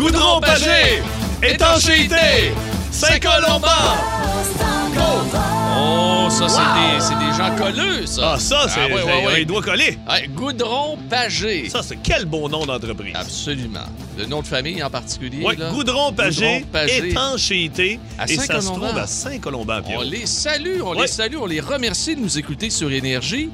Goudron Pagé, étanchéité, Saint-Colomban. Oh, ça, c'est des, c'est des gens colleux, ça. Ah, ça, c'est. ouais, ouais, ouais. Il doit coller. Ouais, Goudron Pagé. Ça, c'est quel beau nom d'entreprise. Absolument. Le nom de famille en particulier. Oui? Goudron Pagé, étanchéité. À et ça se trouve à Saint-Colomban, On les salue, on Ouais. les salue, on les remercie de nous écouter sur Énergie.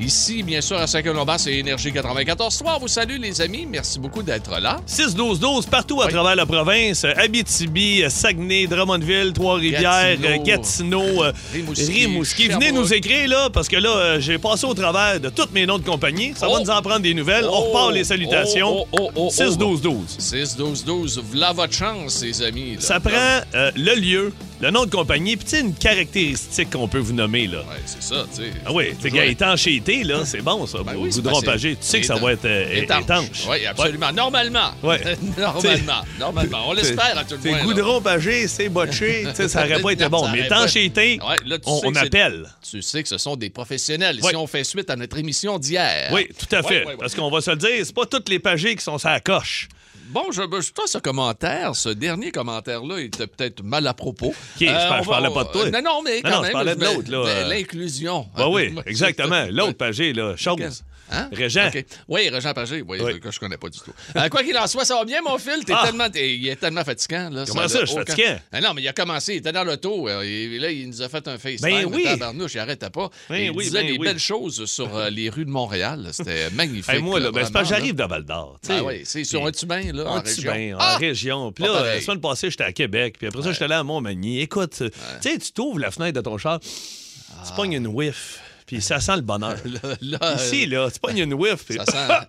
Ici, bien sûr, à Saint-Colomban, c'est Énergie 94.3. On vous salue, les amis. Merci beaucoup d'être là. 6-12-12 partout à travers la province. Abitibi, Saguenay, Drummondville, Trois-Rivières, Gatineau, euh, Gatineau, Rimouski, Rimouski. Venez nous écrire, là, parce que là, euh, j'ai passé au travers de tous mes noms de compagnie. Ça va Oh. nous en prendre des nouvelles. On Oh. repart les salutations. Oh, oh, oh, oh, oh. 6-12-12. 6-12-12, voilà votre chance, les amis. là. Ça prend euh, le lieu, le nom de compagnie, puis tu sais, une caractéristique qu'on peut vous nommer, là. Ouais, c'est ça, tu sais. Ah oui, tu sais, gars, étanchéité, là, c'est bon, ça. Ben oui, goudron pagé, tu sais que ça va être euh, étanche. Oui, absolument. Normalement. Ouais. normalement. Normalement. On l'espère à tout le moins. goudron pagé, c'est botché, tu sais, ça aurait pas été bon. Mais étanchéité, on, appelle. Tu sais que ce sont des professionnels. Si on fait suite à notre émission d'hier. Oui, tout à fait. Parce qu'on va se le dire, c'est pas tous les pagés qui sont sur la coche. Bon, je, je toi, ce commentaire, ce dernier commentaire-là, il était peut-être mal à propos. Qui? Je je parlais pas de toi. Non, non, mais quand non, même. parlais de mais- l'autre, là, mais euh. L'inclusion. Ben oui, exactement. L'autre pagé, là, chose. Hein? Régent. Oui, Régent Pagé, oui, Oui. que je connais pas du tout. Euh, quoi qu'il en soit, ça va bien, mon fil. T'es Ah! tellement, il est tellement fatigant. Là, Comment ça, je suis fatigant? Ah non, mais il a commencé, il était dans l'auto. euh, et là, il nous a fait un FaceTime. Ben oui. Tabarnouche, il arrêtait pas. Ben il oui, disait ben des oui. belles choses sur euh, les rues de Montréal. C'était magnifique. Hey, moi, là, ben, c'est vraiment, j'arrive de Val d'Or. Ah oui, c'est sur un tubain, là, en En région. Tibin, en Ah! région. Puis Pas là, la semaine passée, j'étais à Québec. Puis après ça, j'étais allé à Montmagny. Écoute, tu sais, tu t'ouvres la fenêtre de ton char, tu pognes une whiff, puis ça sent le bonheur. Là, Ici, là, tu pognes une whiff. Ça sent,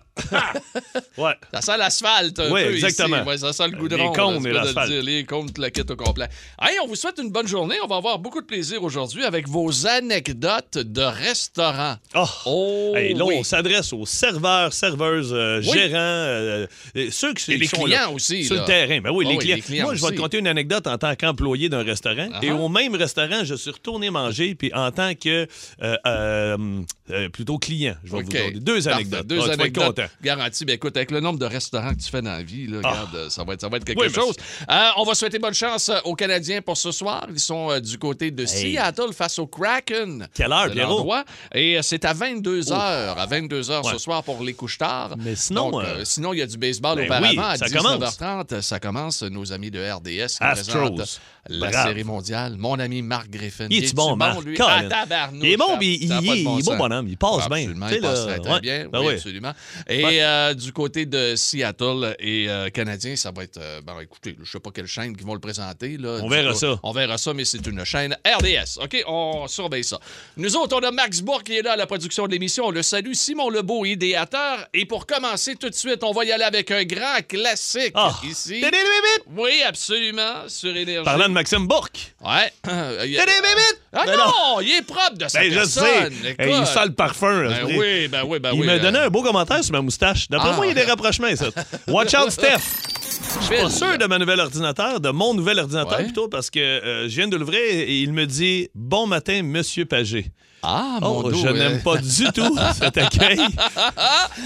Ouais. ça sent l'asphalte un Oui, peu exactement. ici. Ouais, ça sent le goudron. Les cônes et l'asphalte. Les cônes, le kit au complet. Hey, on vous souhaite une bonne journée. On va avoir beaucoup de plaisir aujourd'hui avec vos anecdotes de restaurant. Oh. Oh, Hey, là, oui. on s'adresse aux serveurs, serveuses, euh, Oui. gérants, euh, euh, ceux qui Et les sont clients là, aussi, Sur là. le terrain. Ben oui, Ah les, clients. les clients Moi, je vais te conter une anecdote en tant qu'employé d'un restaurant. Ah Et ah. au même restaurant, je suis retourné manger, puis en tant que euh, euh, plutôt client. Je vais vous donner deux Parfait. anecdotes. Deux Ah, anecdotes garanties. Ben, écoute, avec le nombre de restaurants que tu fais dans la vie, là, Ah. regarde, euh, ça, va être, ça va être quelque Oui, chose. Euh, on va souhaiter bonne chance aux Canadiens pour ce soir. Ils sont euh, du côté de Seattle face au Kraken. Quelle heure, Pierrot? Et c'est à 22 h À 22 h ce Ouais. soir pour les couches tard. Mais sinon, Donc, sinon, il y a du baseball ben auparavant. oui, à ça 19h30, ça commence. Nos amis de RDS qui Astros. la série mondiale. Mon ami Marc Griffin. Il est-tu est-tu bon, Marc? lui? Colin. Ah, tabarnouche, Il est bon, il, est bon. Bonhomme. Il passe bien. Absolument, il passe très, bien. Ben oui, oui. absolument. Et Ouais. euh, du côté de Seattle et euh, Canadiens, ça va être. euh, ben, écoutez, je ne sais pas quelle chaîne qui vont le présenter. Là, On verra ça. On verra ça, mais c'est une chaîne RDS. OK, on surveille ça. Nous autres, on a Max Bourg qui est là à la production de l'émission. On le salue. Simon Lebeau, idéateur. Et pour commencer tout de suite, on va y aller avec un grand classique Ah. ici. Oui, absolument, sur Énergie. Parlant de Maxime Bourque. Ouais. Ah Ben non, il est propre de sa Ben, je personne. sais. Il sent le parfum. Ben oui, ben oui, ben il oui. m'a euh, donné un beau commentaire sur ma moustache. D'après Ah. moi, il y a des rapprochements, ça. Watch out, Steph. Je suis pas sûr de ma nouvel ordinateur, de mon nouvel ordinateur Ouais. plutôt, parce que euh, je viens de l'ouvrir et il me dit Bon matin, Monsieur Pagé. Ah, mon Oh, dos, je euh, n'aime pas du tout cet accueil.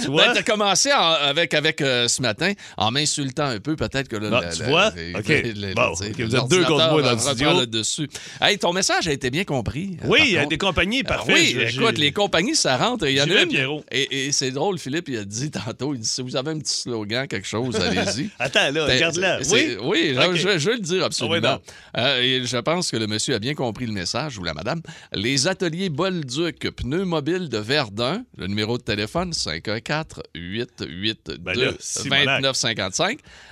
tu vois? Ben, t'as commencé en- avec, avec euh, ce matin en m'insultant un peu, peut-être que là. Bon, la- tu la- vois? la- OK. Bon, tu sais, OK, vous êtes deux contre moi dans le studio. dessus. Hey, ton message a été bien compris. euh, Oui, il y a des compagnies parfaites. oui, écoute, les compagnies, ça rentre. Il y en a une. Pierrot. Et, et c'est drôle, Philippe, il a dit tantôt, il dit, si vous avez un petit slogan, quelque chose, allez-y. Attends, là, Ben, regarde-la. Oui? Oui, je, je- je vais le dire absolument. Ah donc. Euh, et je pense que le monsieur a bien compris le message, ou la madame. Les ateliers Bolduc, pneus mobiles de Verdun, le numéro de téléphone 514-882-2955. Ben là, Simonac.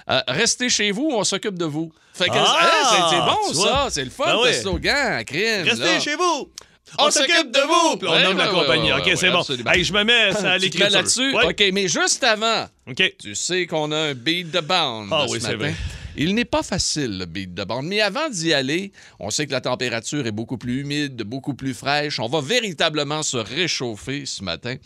Euh, restez chez vous, on s'occupe de vous. Fait que, Ah! Hey, c'est- bon, ça. C'est le fun, Ben le slogan, crime. Restez chez vous. On s'occupe de vous. On nomme la compagnie. OK, c'est bon. je me mets à l'écriture. là-dessus? OK, mais juste avant, tu sais qu'on a un beat de bande Ah oui, c'est vrai. Il n'est pas facile, le beat de bande. Mais avant d'y aller, on sait que la température est beaucoup plus humide, beaucoup plus fraîche. On va véritablement se réchauffer ce matin.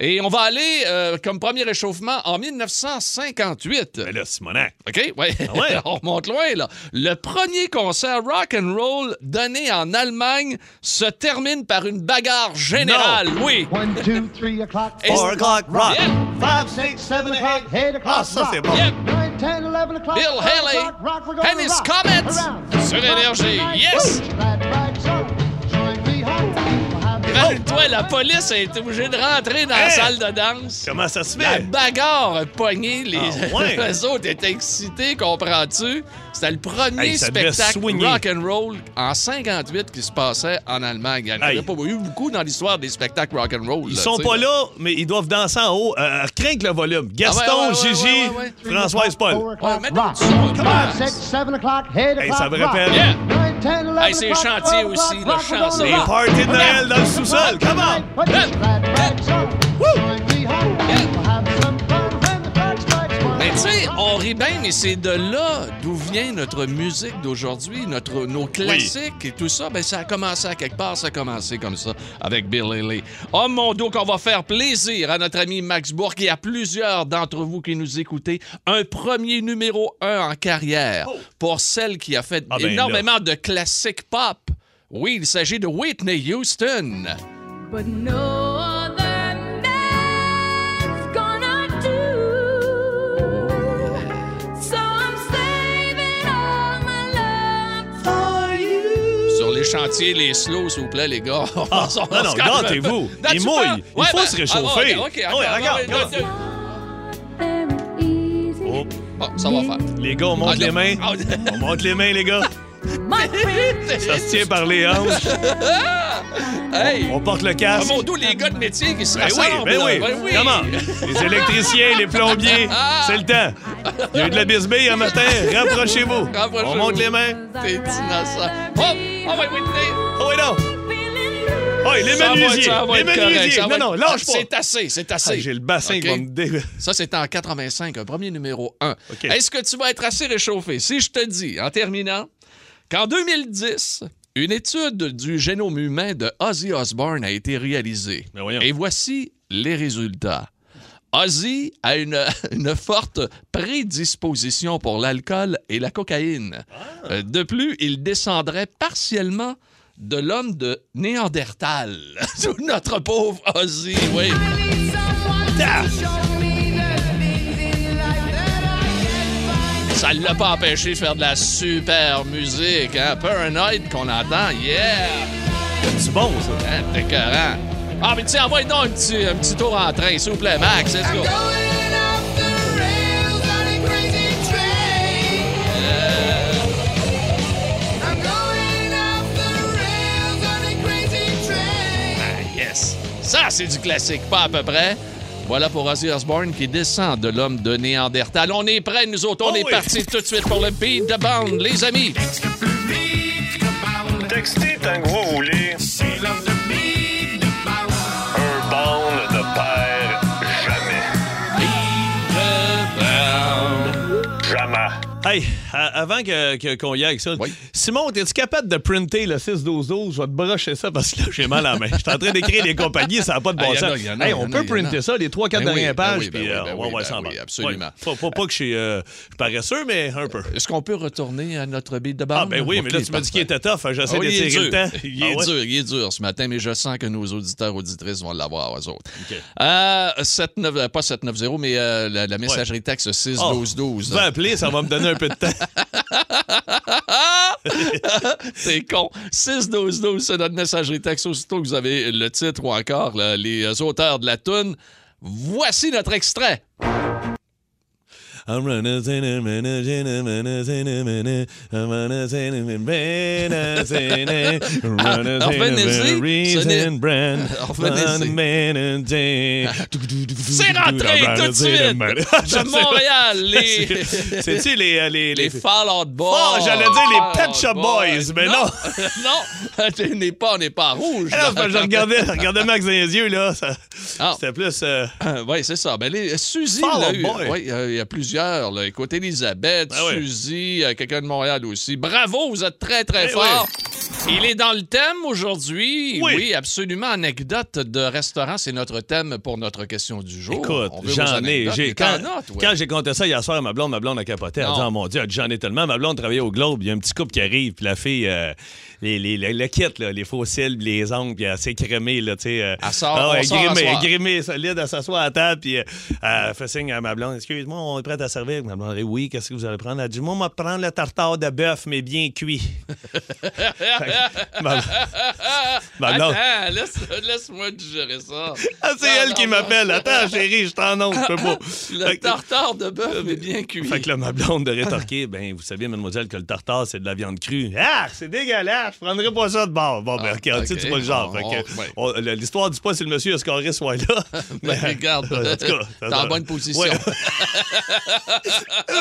Et on va aller, euh, comme premier réchauffement, en 1958. Ben là, Simonac. OK? Ouais. Ah ouais? on remonte loin, là. Le premier concert rock and roll donné en Allemagne se termine par une bagarre générale. Oui. One, two, three o'clock, Et- Four o'clock rock. Yeah. Five, six, seven o'clock, eight o'clock. Ah, ça, c'est bon. Yep. Bill Haley and his Comets sur Énergie. Yes! Imagine-toi, la police a été obligée de rentrer dans la salle de danse. Comment ça se La fait? bagarre a pogné, les, Ah, ouais. les autres étaient excités, comprends-tu? C'était le premier Hey, spectacle swinger. rock and roll en 58 qui se passait en Allemagne. Il n'y en Hey. pas eu beaucoup dans l'histoire des spectacles rock and roll. Ils là, sont pas là, mais ils doivent danser en haut. Euh, crinque le volume. Gaston, Ah ouais, ouais, ouais, Gigi. Françoise Paul. Hey, ça me rappelle. Yeah. Hey, c'est chantier aussi, le c'est- Les parties de Noël dans le sous-sol. Come on! Mais tu sais, on rit bien, mais c'est de là d'où vient notre musique d'aujourd'hui, notre, nos classiques et tout ça. Ben, ça a commencé à quelque part, ça a commencé comme ça avec Bill Haley. Oh mon Dieu, qu'on va faire plaisir à notre ami Max Bourque et à plusieurs d'entre vous qui nous écoutez. Un premier numéro un en carrière pour celle qui a fait Ah ben énormément de classiques pop. Oui, il s'agit de Whitney Houston. But no you. Sur les chantiers, les slows, s'il vous plaît, les gars. On Ah, non, non, gâtez-vous. Il mouille. Il faut se réchauffer. ah, Ah regarde. Oh, Bon, ça va faire. les gars, on monte Ah, les mains. Ah, On monte les mains, les gars. Ça se tient par les hanches. Hey! On porte le Ah, casque. mon dos, les gars de métier qui se Ben oui, ben oui. Ben oui. Comment? Les électriciens, les plombiers, c'est le temps. Il y a eu de la bisbille un matin. Rapprochez-vous. Rapprochez-vous. On monte les mains. T'es innocent. Hop! Oh, ouais, Whitney! Oh, oui, non. Oh, les Ça va menuisiers. ça va Les correct, menuisiers. va Non, non, lâche pas. C'est assez, c'est assez. Ah, J'ai le bassin qui va me dé... Ça, c'était en 85, un premier numéro 1. OK. Est-ce que tu vas être assez réchauffé? Si je te dis, en terminant, qu'en 2010, une étude du génome humain de Ozzy Osbourne a été réalisée. Ben. Et voici les résultats. Ozzy a une, une forte prédisposition pour l'alcool et la cocaïne. Ah. Euh, De plus, il descendrait partiellement de l'homme de Néandertal. Notre pauvre Ozzy, oui. Ça ne l'a pas empêché de faire de la super musique, hein? Paranoid qu'on entend, yeah! C'est bon, ça. Hein. Ah, mais tiens, envoie donc un petit, un petit tour en train, s'il vous plaît, Max, let's go. Ah, yes! Ça, c'est du classique, pas à peu près. Voilà pour Ozzy Osbourne qui descend de l'homme de Néandertal. On est prêts, nous autres, on Oh est oui. partis tout de suite pour le beat de band, les amis. Textez que vous Jamais. Avant que- qu'on y aille avec ça, Oui. Simon, es-tu capable de printer le 6-12-12? Je vais te brocher ça parce que là, j'ai mal à la main. Je suis en train d'écrire les compagnies, ça n'a pas de Ah, bon en sens. a, a, Hey, on peut printer ça, les 3-4 Ben dernières ben pages, oui, ben puis oui, euh, ben on va oui, voir ça en oui, bas. absolument. Faut, faut pas que je suis euh, paresseux, mais un peu. Est-ce qu'on peut retourner à notre beat de bande? Ah, ben oui, mais là, tu m'as dit qu'il était tough. hein, J'essaie Ah est d'étirer le dur. temps. Il Ah est ouais? dur, il est dur ce matin, mais je sens que nos auditeurs, auditrices vont l'avoir, eux autres. OK. Euh, 79, euh, pas 790, mais euh, la, la messagerie texte 6 Oh, 12 12. Tu vas appeler, ça va me donner un peu de temps. C'est con. 6 12 12, c'est notre messagerie texte. Aussitôt que vous avez le titre ou encore les auteurs de la toune, voici notre extrait. C'est rentré tout de suite de Montréal, les, C'est-tu les, euh, les, les les... Fall Out Boys. Oh, j'allais dire les Pet Shop Boys, mais non. non, on n'est pas, rouge. Ah je regardais, regardais Max dans les yeux, là. Ah. C'était plus... euh, oui, c'est ça. Ben, les, Suzy, euh, il y a plusieurs. Là. Écoute, Elisabeth, Ah ouais. Suzy, euh, quelqu'un de Montréal aussi. Bravo, vous êtes très, très Eh fort. Il est dans le thème aujourd'hui. Oui. absolument. Anecdote de restaurant, c'est notre thème pour notre question du jour. Écoute, j'en ai. Quand, j'ai compté ça hier soir à ma blonde, ma blonde a capoté. Elle a dit Oh mon Dieu, elle j'en ai tellement. Ma blonde travaillait au Globe. Il y a un petit couple qui arrive, puis la fille, euh, les, les, le, le kit, là, les fossiles, les ongles, puis elle s'est crémée. Là, euh, Elle sort, ah on sort à grimée, solide, elle s'assoit à la table, puis euh, elle fait signe à ma blonde Excuse-moi, on est prêt à servir. Ma blonde dit Oui, qu'est-ce que vous allez prendre? Elle dit Moi, on va prendre le tartare de bœuf, mais bien cuit. Ma, ma blonde. Attends, laisse, laisse-moi digérer ça. Ah, c'est elle qui m'appelle. Attends, chérie, je t'en oncle, je peux pas. Le Fait tartare de bœuf, mais bien cuit. Fait que là, ma blonde de rétorquer, ben, vous savez, mademoiselle, que le tartare, c'est de la viande crue. Ah, c'est dégueulasse, je prendrais pas ça de bord. Bon, ben, Ah, OK, tu sais, pas le genre. On- Fait que, on- ouais. on- le- L'histoire dit pas si le monsieur Escarré soit là? Mais regarde, en tout cas, t'es en bonne position. Ouais.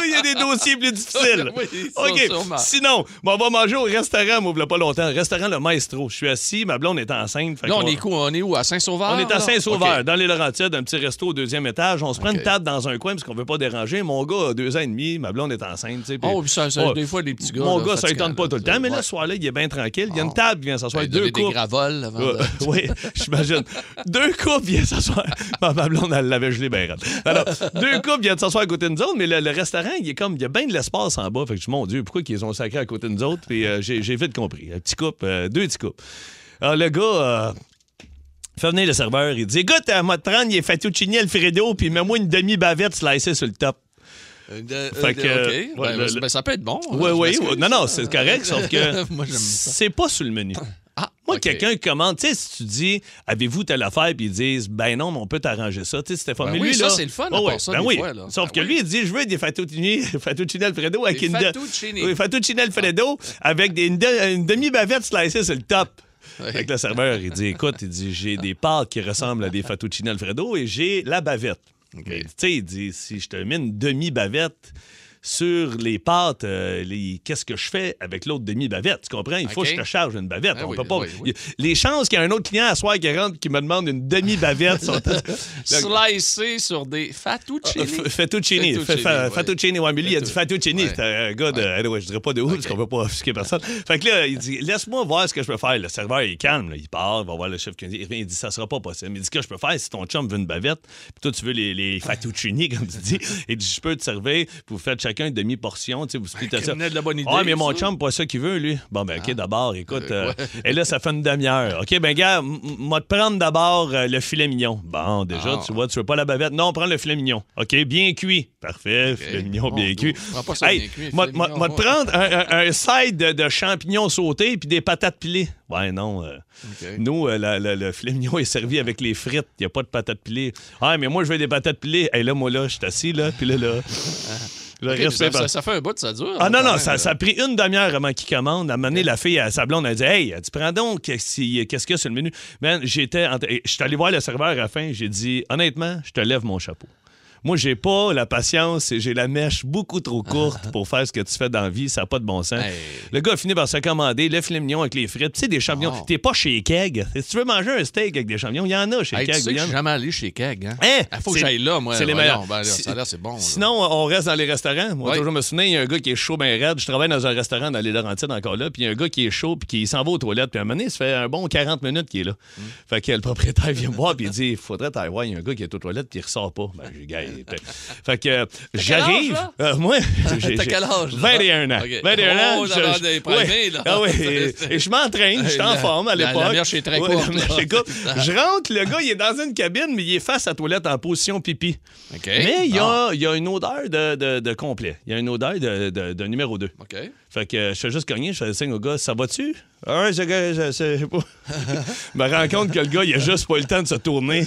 Il y a des dossiers plus difficiles. Oui, OK. sûrement. Sinon, bon, on va manger au restaurant, pas longtemps. Restaurant Le Maestro. Je suis assis, ma blonde est enceinte. Là, on est, où, on est où? À Saint-Sauveur? on est à? Saint-Sauveur, dans les Laurentides, un petit resto au deuxième étage. On se prend une table dans un coin parce qu'on veut pas déranger. Mon gars a deux ans et demi, ma blonde est enceinte. Oh, puis ça, ça, Ouais. des fois, des petits gars. Mon là, gars, ça ne tente pas tout le temps, mais là, ce soir-là, il est bien tranquille. Il y a une Oh. table qui vient s'asseoir. Ben, deux des couples. gravoles avant Euh, de... oui, j'imagine. Deux couples viennent s'asseoir. Ma blonde, elle l'avait gelé bien. Alors, deux couples viennent s'asseoir à côté de nous autres, mais le, restaurant, il est comme, il y a bien de l'espace en bas. Fait que je dis, mon Dieu, pourquoi ils ont sacré à côté de nous autres? Puis euh, j'ai vite compris. Petit couple, euh, deux petits couples. Alors, le gars, euh, fait venir le serveur, il dit, écoute, à moi de prendre, il est fettuccine Alfredo, puis mets-moi une demi-bavette slicée sur le top. De- Fait que, OK. ouais, Ben, le- ben, ça peut être bon. Oui, Je oui. Non, non, c'est correct, sauf que c'est pas sur le menu. Ah, Moi, quelqu'un commande, tu sais, si tu dis, avez-vous telle affaire, puis ils disent, ben non, mais on peut t'arranger ça. Tu sais, c'était formule. oui, lui, ça, c'est le fun, Oh, ouais, ça, ben des oui. fois, là. Sauf Ben que oui. lui, il dit, je veux des fettuccini, Alfredo avec Des une. fettuccini. Oui, Alfredo avec des, une, de- une demi-bavette slicée sur le top. Avec le serveur, il dit, écoute, il dit, j'ai des pâtes qui ressemblent à des fettuccine Alfredo et j'ai la bavette. Tu sais, il dit, si je te mets une demi-bavette sur les pâtes, euh, les- qu'est-ce que je fais avec l'autre demi-bavette? Tu comprends? Il faut que je te charge une bavette. Ah On oui, peut pas... oui, oui. Les chances qu'il y ait un autre client à soir qui rentre qui me demande une demi-bavette sont... Slicé sur des fettuccini. F- Fettuccini. Fettuccini, ouais. Mais il a dit Fettuccini. C'était un gars de. anyway, je dirais pas de où, parce qu'on veut pas offusquer personne. Fait que là, il dit Laisse-moi voir ce que je peux faire. Le serveur, il est calme. là. Il part, il va voir le chef cuisinier. Il dit Ça sera pas possible. Il dit Ce que je peux faire, si ton chum veut une bavette, puis toi, tu veux les, les Fettuccini, comme tu dis, il dit Je peux te servir, vous faites chacun une demi-portion. Tu sais, vous splittez ça. de la bonne idée, Ah, mais mon ça. chum, pas ça qu'il veut, lui. Bon, ben, OK, d'abord, écoute. euh, et là, ça fait une demi-heure. OK, ben, gars, moi, te prendre d'abord euh, le filet mignon. Bon, déjà, Ah. tu vois, tu veux pas la bavette. Non, prends le filet mignon. OK, bien cuit. Parfait, filet mignon, Bon, bien cuit. cuit, moi, te prendre un, un- un side de, de champignons sautés puis des patates pilées. Ouais, non. euh. Nous, euh, la- la- le filet mignon est servi avec les frites. Il n'y a pas de patates pilées. Ah, mais moi, je veux des patates pilées. Et là, moi, là, je suis assis, là, puis là, là. Le OK, respect ça, fait un bout, ça dure. ah non, quand non, ça, ça a pris une demi-heure avant qu'il commande. À un moment donné, la fille, à sa blonde, elle dit Hey, dit, prends donc, qu'est-ce qu'il y a sur le menu? Man, j'étais. Je suis allé voir le serveur à la fin, j'ai dit Honnêtement, je te lève mon chapeau. Moi, j'ai pas la patience et j'ai la mèche beaucoup trop courte pour faire ce que tu fais dans la vie. Ça n'a pas de bon sens. Hey. Le gars a fini par se commander le filet mignon avec les frites. Tu sais, des champignons. Oh. T'es pas chez Keg. Si tu veux manger un steak avec des champignons, il y en a chez Hey, tu Keg. sais que il y je suis jamais allé chez Keg. Hein? Hein? Il faut que j'aille là, moi. c'est les meilleurs. ben c'est bon. là. Sinon, on reste dans les restaurants. Moi, Ouais. toujours me souviens, il y a un gars qui est chaud, ben raide. Je travaille dans un restaurant dans les Laurentides encore là. Puis il y a un gars qui est chaud, puis qui s'en va aux toilettes. Puis à un moment donné, ça fait un bon 40 minutes qu'il est là. Mm. Fait que le propriétaire vient me voir, puis il dit il faudrait t'aller voir, il y a un gars qui est aux toilettes, puis il ressort pas. Ben, j'ai. Fait que euh, j'arrive. euh, moi, j'ai- T'as j'ai- quel âge, là? 21 ans. OK. 21 ans. Oh, je- des ouais. là. Ah oui, et, et je m'entraîne, je suis en La- forme à la- l'époque. la est très courte, la. Je rentre, le gars, il est dans une cabine, mais il est face à la toilette en position pipi. Mais il y, Ah, a, il y a une odeur de, de- de complet. Il y a une odeur de, de- numéro 2. OK. Fait que euh, je fais juste cogner, je fais le signe au gars, ça va-tu? Ah ouais, ce gars, je sais pas. je me rends compte que le gars, il a juste pas eu le temps de se tourner.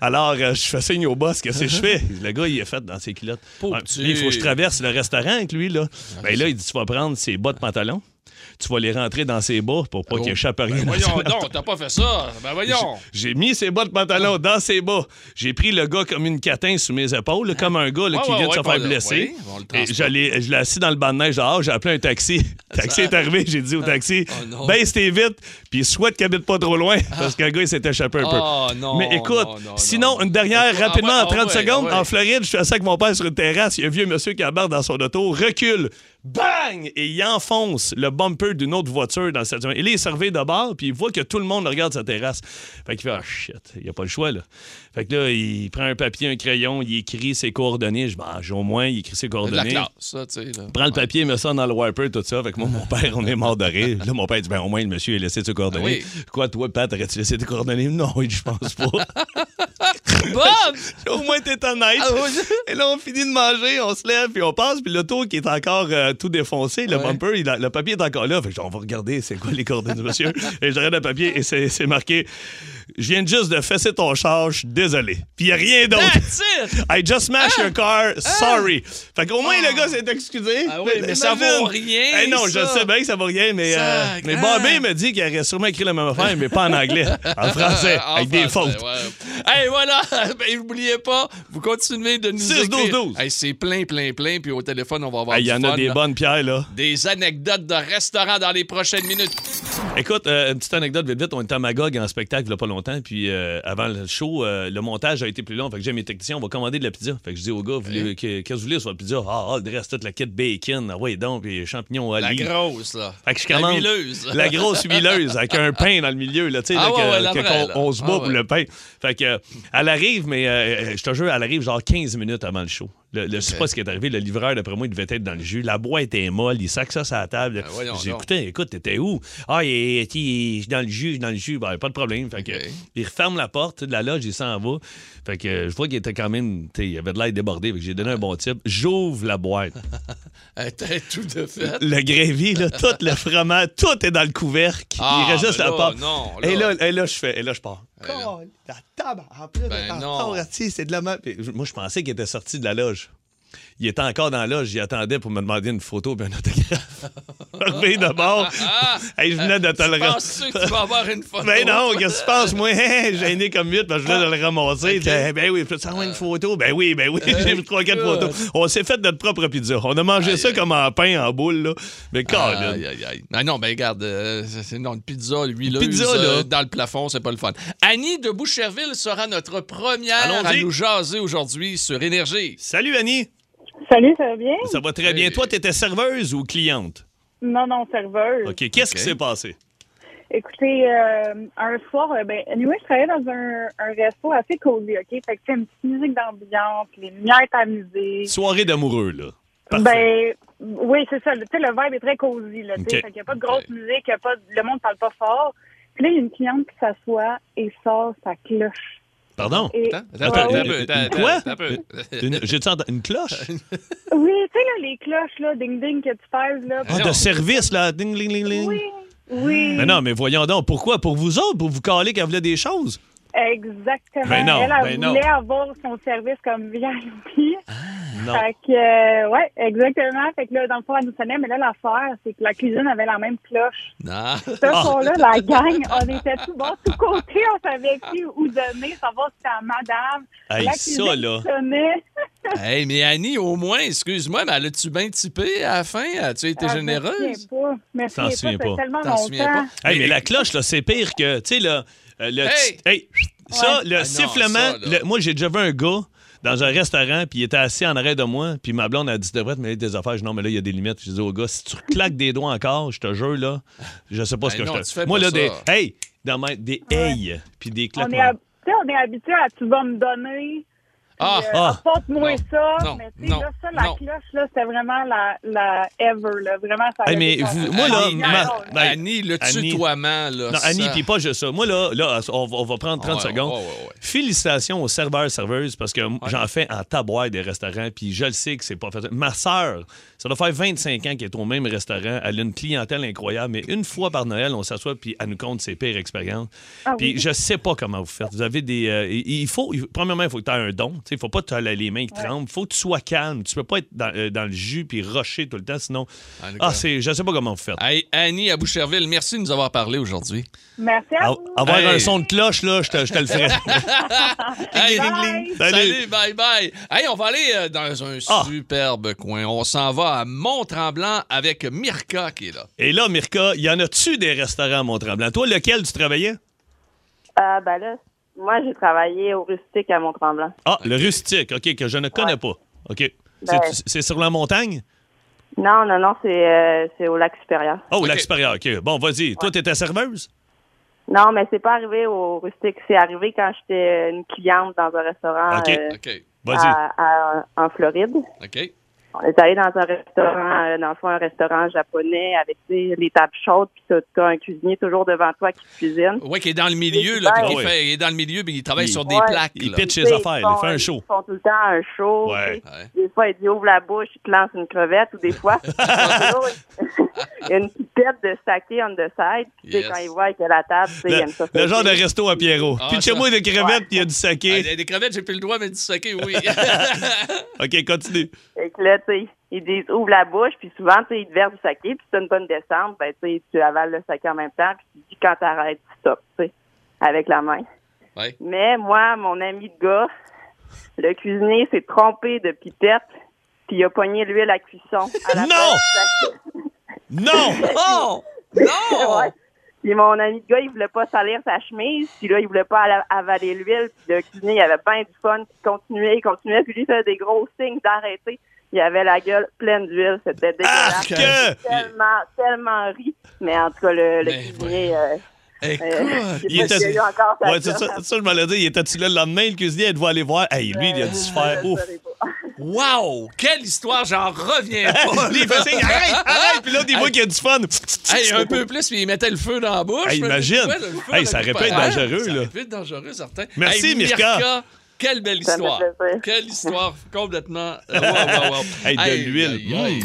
Alors, euh, je fais signe au boss, qu'est-ce que je fais? Le gars, il est fait dans ses culottes. Il faut que je traverse le restaurant avec lui, là. Ben là, il dit, tu vas prendre ses bas de pantalon, tu vas les rentrer dans ses bas pour pas Oh. qu'il échappe à rien. Ben dans voyons donc, t'as pas fait ça. Ben voyons. J'ai mis ses bas de pantalon dans ses bas. J'ai pris le gars comme une catin sous mes épaules, comme un gars là, Ouais, qui ouais, vient de se faire le- blesser. le Et je l'ai assis dans le banc de neige dehors, j'ai appelé un taxi. Le taxi est arrivé, j'ai dit au taxi Oh non. baisse tes vite, puis souhaite qu'il habite pas trop loin, parce qu'un gars il s'est échappé un peu. Oh non. Mais écoute, non, non, sinon, non. une dernière, Écoute, rapidement, ah en ouais, 30 ah secondes, ah en Floride, je suis assis avec mon père sur une terrasse, il y a un vieux monsieur qui embarque dans son auto, recule, bang! Et il enfonce le bumper d'une autre voiture dans le stationnement. Et là, il est servi de bord, puis il voit que tout le monde regarde sa terrasse. Fait qu'il fait, ah shit, il n'y a pas le choix, là. Fait que là, il prend un papier, un crayon, il écrit ses coordonnées. Je j'ai au moins, il écrit ses De la coordonnées. classe, ça, tu sais. là. Prends le papier, met ça dans le wiper, tout ça. Fait que moi, mon père, on est mort de rire. Là, mon père dit, ben, au moins, le monsieur a laissé ses coordonnées. Ah oui. Quoi, toi, Pat, aurais-tu laissé tes coordonnées? Non, je pense pas. Bob! au moins, t'es honnête. Ah oui. Et là, on finit de manger, on se lève, puis on passe, puis l'auto qui est encore euh, tout défoncé, le Ouais. bumper, il a- le papier est encore là. Fait que on va regarder c'est quoi les coordonnées du monsieur. et je regarde le papier et c'est marqué Je viens juste de fesser ton char, je suis désolé. Puis il n'y a rien d'autre. I just smashed your car, sorry. Fait qu'au moins, le gars s'est excusé. Ah oui, mais ça vaut rien, Eh non, ça. je sais bien que ça vaut rien, mais, euh, mais ah. Bobby me dit qu'il aurait sûrement écrit la même affaire, mais pas en anglais, en français, En avec des fautes. ouais. Hey, voilà! Ben, n'oubliez pas, vous continuez de nous 6, 12, écrire. 12. Hey, c'est plein, plein, plein. Puis au téléphone, on va avoir Ah, Il y en a des là. bonnes pierres, là. Des anecdotes de restaurants dans les prochaines minutes. Écoute, euh, une petite anecdote vite vite. On était à Magog en spectacle a pas longtemps. Puis euh, avant le show, euh, le montage a été plus long. Fait que j'ai mes techniciens, on va commander de la pizza. Fait que je dis au gars, que- qu'est-ce que vous voulez sur la pizza? Ah, ah, le reste, toute la kit bacon. Ah, ouais, donc, puis champignons à La grosse, là. Fait que je La commande huileuse. la grosse huileuse avec un pain dans le milieu, là, tu sais, Ah là, ouais, que- ouais, la là. on se bat Ah pour ouais. le pain. Fait que, elle arrive, mais euh, je te jure, elle arrive genre 15 minutes avant le show. Le, le- Je sais pas ce qui est arrivé. Le livreur, d'après moi, il devait être dans le jus. La boîte était molle. Il sac ça sur la table. Ben, J'ai écouté, écoute, t'étais où? Ah, il est, dans le jus, dans le jus. Ben, pas de problème. Fait que, OK. il referme la porte de la loge, il s'en va. Fait que je vois qu'il était quand même, il avait de l'air débordé. J'ai donné un bon type. J'ouvre la boîte. Elle était tout de fait. Le grévi, là, tout le fromage, tout est dans le couvercle. Ah, il reste juste ben la porte. non, Et là. là, et là, je fais, et là, je pars. La table, en plus, Ben c'est de la Moi, je pensais qu'il était sorti de la loge. Il était encore dans la loge, il attendait pour me demander une photo et un autographe. Reviens de bord. Hey, je venais de te le que tu vas avoir une photo? Ben non, qu'est-ce que tu penses, moi? Hein, Gêné comme vite parce que je venais de le ramasser. Dit, Ben oui, peux tu avoir une photo? Ben oui, ben oui, j'ai vu trois, quatre photos. On s'est fait notre propre pizza. On a mangé Aïe, ça aïe. comme en pain, en boule, là. Mais Colin. Aïe, aïe, aïe. Ah non, ben regarde, euh, c'est non, une pizza Pizza, là. euh, dans le plafond, c'est pas le fun. Annie de Boucherville sera notre première à nous jaser aujourd'hui sur Énergie. Salut, Annie. Salut, ça va bien? Ça va très bien. Toi, t'étais serveuse ou cliente? Non, non, serveuse. OK. Qu'est-ce qui s'est passé? Écoutez, euh, un soir, euh, ben, anyway, je travaillais dans un, un resto assez cosy, OK? Fait que c'est une petite musique d'ambiance, les lumières tamisées. Soirée d'amoureux, là. Parfait. Ben, oui, c'est ça. Tu sais, le vibe est très cosy, là, tu sais. OK. Fait qu'il n'y a pas de grosse musique, il y a pas, le monde parle pas fort. Puis là, il y a une cliente qui s'assoit et sort sa cloche. Pardon? Et, Attends, attends, Ouais, attends, ouais. attends, attends, Quoi? attends. Une, j'ai-tu entendu- une cloche? Oui, tu sais, là, les cloches, là, ding-ding que tu pèses, là. Ah, de service, là. Ding, ling, ling, ling. Oui, oui. Mais non, mais voyons donc. Pourquoi? Pour vous autres? Pour vous caler qu'elle voulait des choses? Exactement. Ben non, elle, elle ben voulait non. avoir son service comme VIP. Non. Fait que, euh, ouais, exactement. Fait que là, dans le fond, elle nous sonnait, mais là, l'affaire, c'est que la cuisine avait la même cloche. Non. Ce Ah. soir-là, la gang, on était tout bon, tout côté, on savait qui où donner, savoir si c'était à madame. Hey, la ça, là. sonnait. Hey, mais Annie, au moins, excuse-moi, mais elle a-tu bien typé à la fin? As-tu été Ah, Je généreuse? souviens pas. Je me T'en souviens pas, pas. T'en souviens pas? Hey, mais la cloche, là, c'est pire que, tu sais, là, euh, le... Hey! hey, ça, Ouais. le Ah non, sifflement... ça, là. le- moi, j'ai déjà vu un gars dans un restaurant, puis il était assis en arrêt de moi, puis ma blonde a dit, tu devrais te mêler des affaires. Je dis, non, mais là, il y a des limites. Je dis au gars, si tu claques des doigts encore, je te jure, là, je sais pas ce Hey, que non, je te... fais Moi, pas là, ça. des... Hey! Dans ma... Des hey! Puis des On est, claquements. hab- tu sais, on est habitué à tu vas me donner. Ah, euh, ah. apporte-moi ça. non, mais tu sais, là, ça, la non. cloche, là, c'était vraiment la, la ever, là. Vraiment, ça Hey, mais vous- moi, là, Annie, ma- non, ben, Annie, le Annie- tutoiement, là. Non, Annie, puis pas juste ça. Moi, là, là on, va- on va prendre 30 Ouais, secondes. ouais, ouais, ouais. Félicitations aux serveurs, serveuses, parce que j'en fais en tabouille des restaurants, puis je le sais que c'est pas facile. Ma sœur, ça doit faire 25 ans qu'elle est au même restaurant. Elle a une clientèle incroyable, mais une fois par Noël, on s'assoit, puis elle nous compte ses pires expériences. Ah puis oui. je sais pas comment vous faites. Vous avez des. euh, il faut. il- premièrement, il faut que tu aies un don. Il faut pas que tu aies les mains qui tremblent. Il faut que tu sois calme. Tu peux pas être dans, euh, dans le jus puis rusher tout le temps, sinon. Ah, c'est. Je sais pas comment vous faites. Hey, Annie à Boucherville, merci de nous avoir parlé aujourd'hui. Merci à vous. Avoir Hey. un son de cloche, là, je te, je te le ferai. Hey, Bye. Salut. bye bye. Hey, on va aller euh, dans un Ah. superbe coin. On s'en va à Mont-Tremblant avec Mirka qui est là. Et là, Mirka, y en a-tu des restaurants à Mont-Tremblant? Toi, lequel tu travaillais? Ah, ben là, moi, j'ai travaillé au rustique à Mont-Tremblant. Ah, le rustique, OK, que je ne connais pas. OK. C'est- Ben. C'est sur la montagne? Non, non, non, c'est euh, c'est au lac supérieur. Oh, Ok. lac supérieur, OK. Bon, vas-y. Toi, t'étais serveuse? Non, mais c'est pas arrivé au rustique. C'est arrivé quand j'étais une cliente dans un restaurant euh, à- en Floride. OK. On est allé dans un restaurant, euh, dans le fond, un restaurant japonais avec tu sais, les tables chaudes, puis t'as t'as un cuisinier toujours devant toi qui cuisine. Ouais, qui est dans le milieu, là, puis Ouais. qui Ouais. fait, il est dans le milieu, puis il travaille Il- sur des Ouais. plaques. Il pitch ses affaires, ils font- il fait un show. Ils font tout le temps un show. Ouais. Des fois, ils ouvrent la bouche, ils te lancent une crevette, ou des fois, ils font toujours une- il y a une petite tête de saké on the side. Puis, tu sais, Yes. quand ils voient que la table, tu sais, ils Le, aiment ça. le genre de resto à Pierrot. Ah, Pitchez-moi des crevettes puis il y a du Ah, saké. des- des crevettes, j'ai plus le droit, mais du saké, oui. OK, continue. Fait que là, tu sais, ils disent ouvre la bouche, puis souvent, tu sais, ils te versent du saké, puis si une bonne descente, ben, tu sais, tu avales le saké en même temps, puis tu dis quand t'arrêtes, tu stop, tu sais, avec la main. Ouais. Mais moi, mon ami de gars, le cuisinier s'est trompé de pipette, puis il a pogné l'huile à cuisson à la Non! Non! Oh! Non! Ouais. Puis mon ami de gars, il voulait pas salir sa chemise, puis là, il voulait pas avaler l'huile, puis le cuisinier, il avait bien du fun, puis il continuait, il continuait, puis lui, il faisait des gros signes d'arrêter. Il avait la gueule pleine d'huile, c'était dégueulasse. Arc! Tellement, tellement ri. Mais en tout cas, le, le Mais cuisinier, euh, Écoute. euh, Il était- Ouais, ça, job. ça, je m'allais dire. Il était-tu là le lendemain, le cuisinier, elle devait aller voir. Hey, lui, il a dû se faire Je ouf. Wow! Quelle histoire, j'en reviens pas. Il arrête, arrête, puis là, il voit qu'il y a du fun. Hey, un peu plus, puis il mettait le feu dans la bouche. Hey, imagine. ouais, le feu Hey, ça aurait pu être dangereux, Ça là. aurait pu être dangereux, certain. Merci, Hey, Mirka. Quelle belle Ça me histoire. Quelle histoire complètement. euh, wow, wow, wow. Hey, de l'huile. aïe.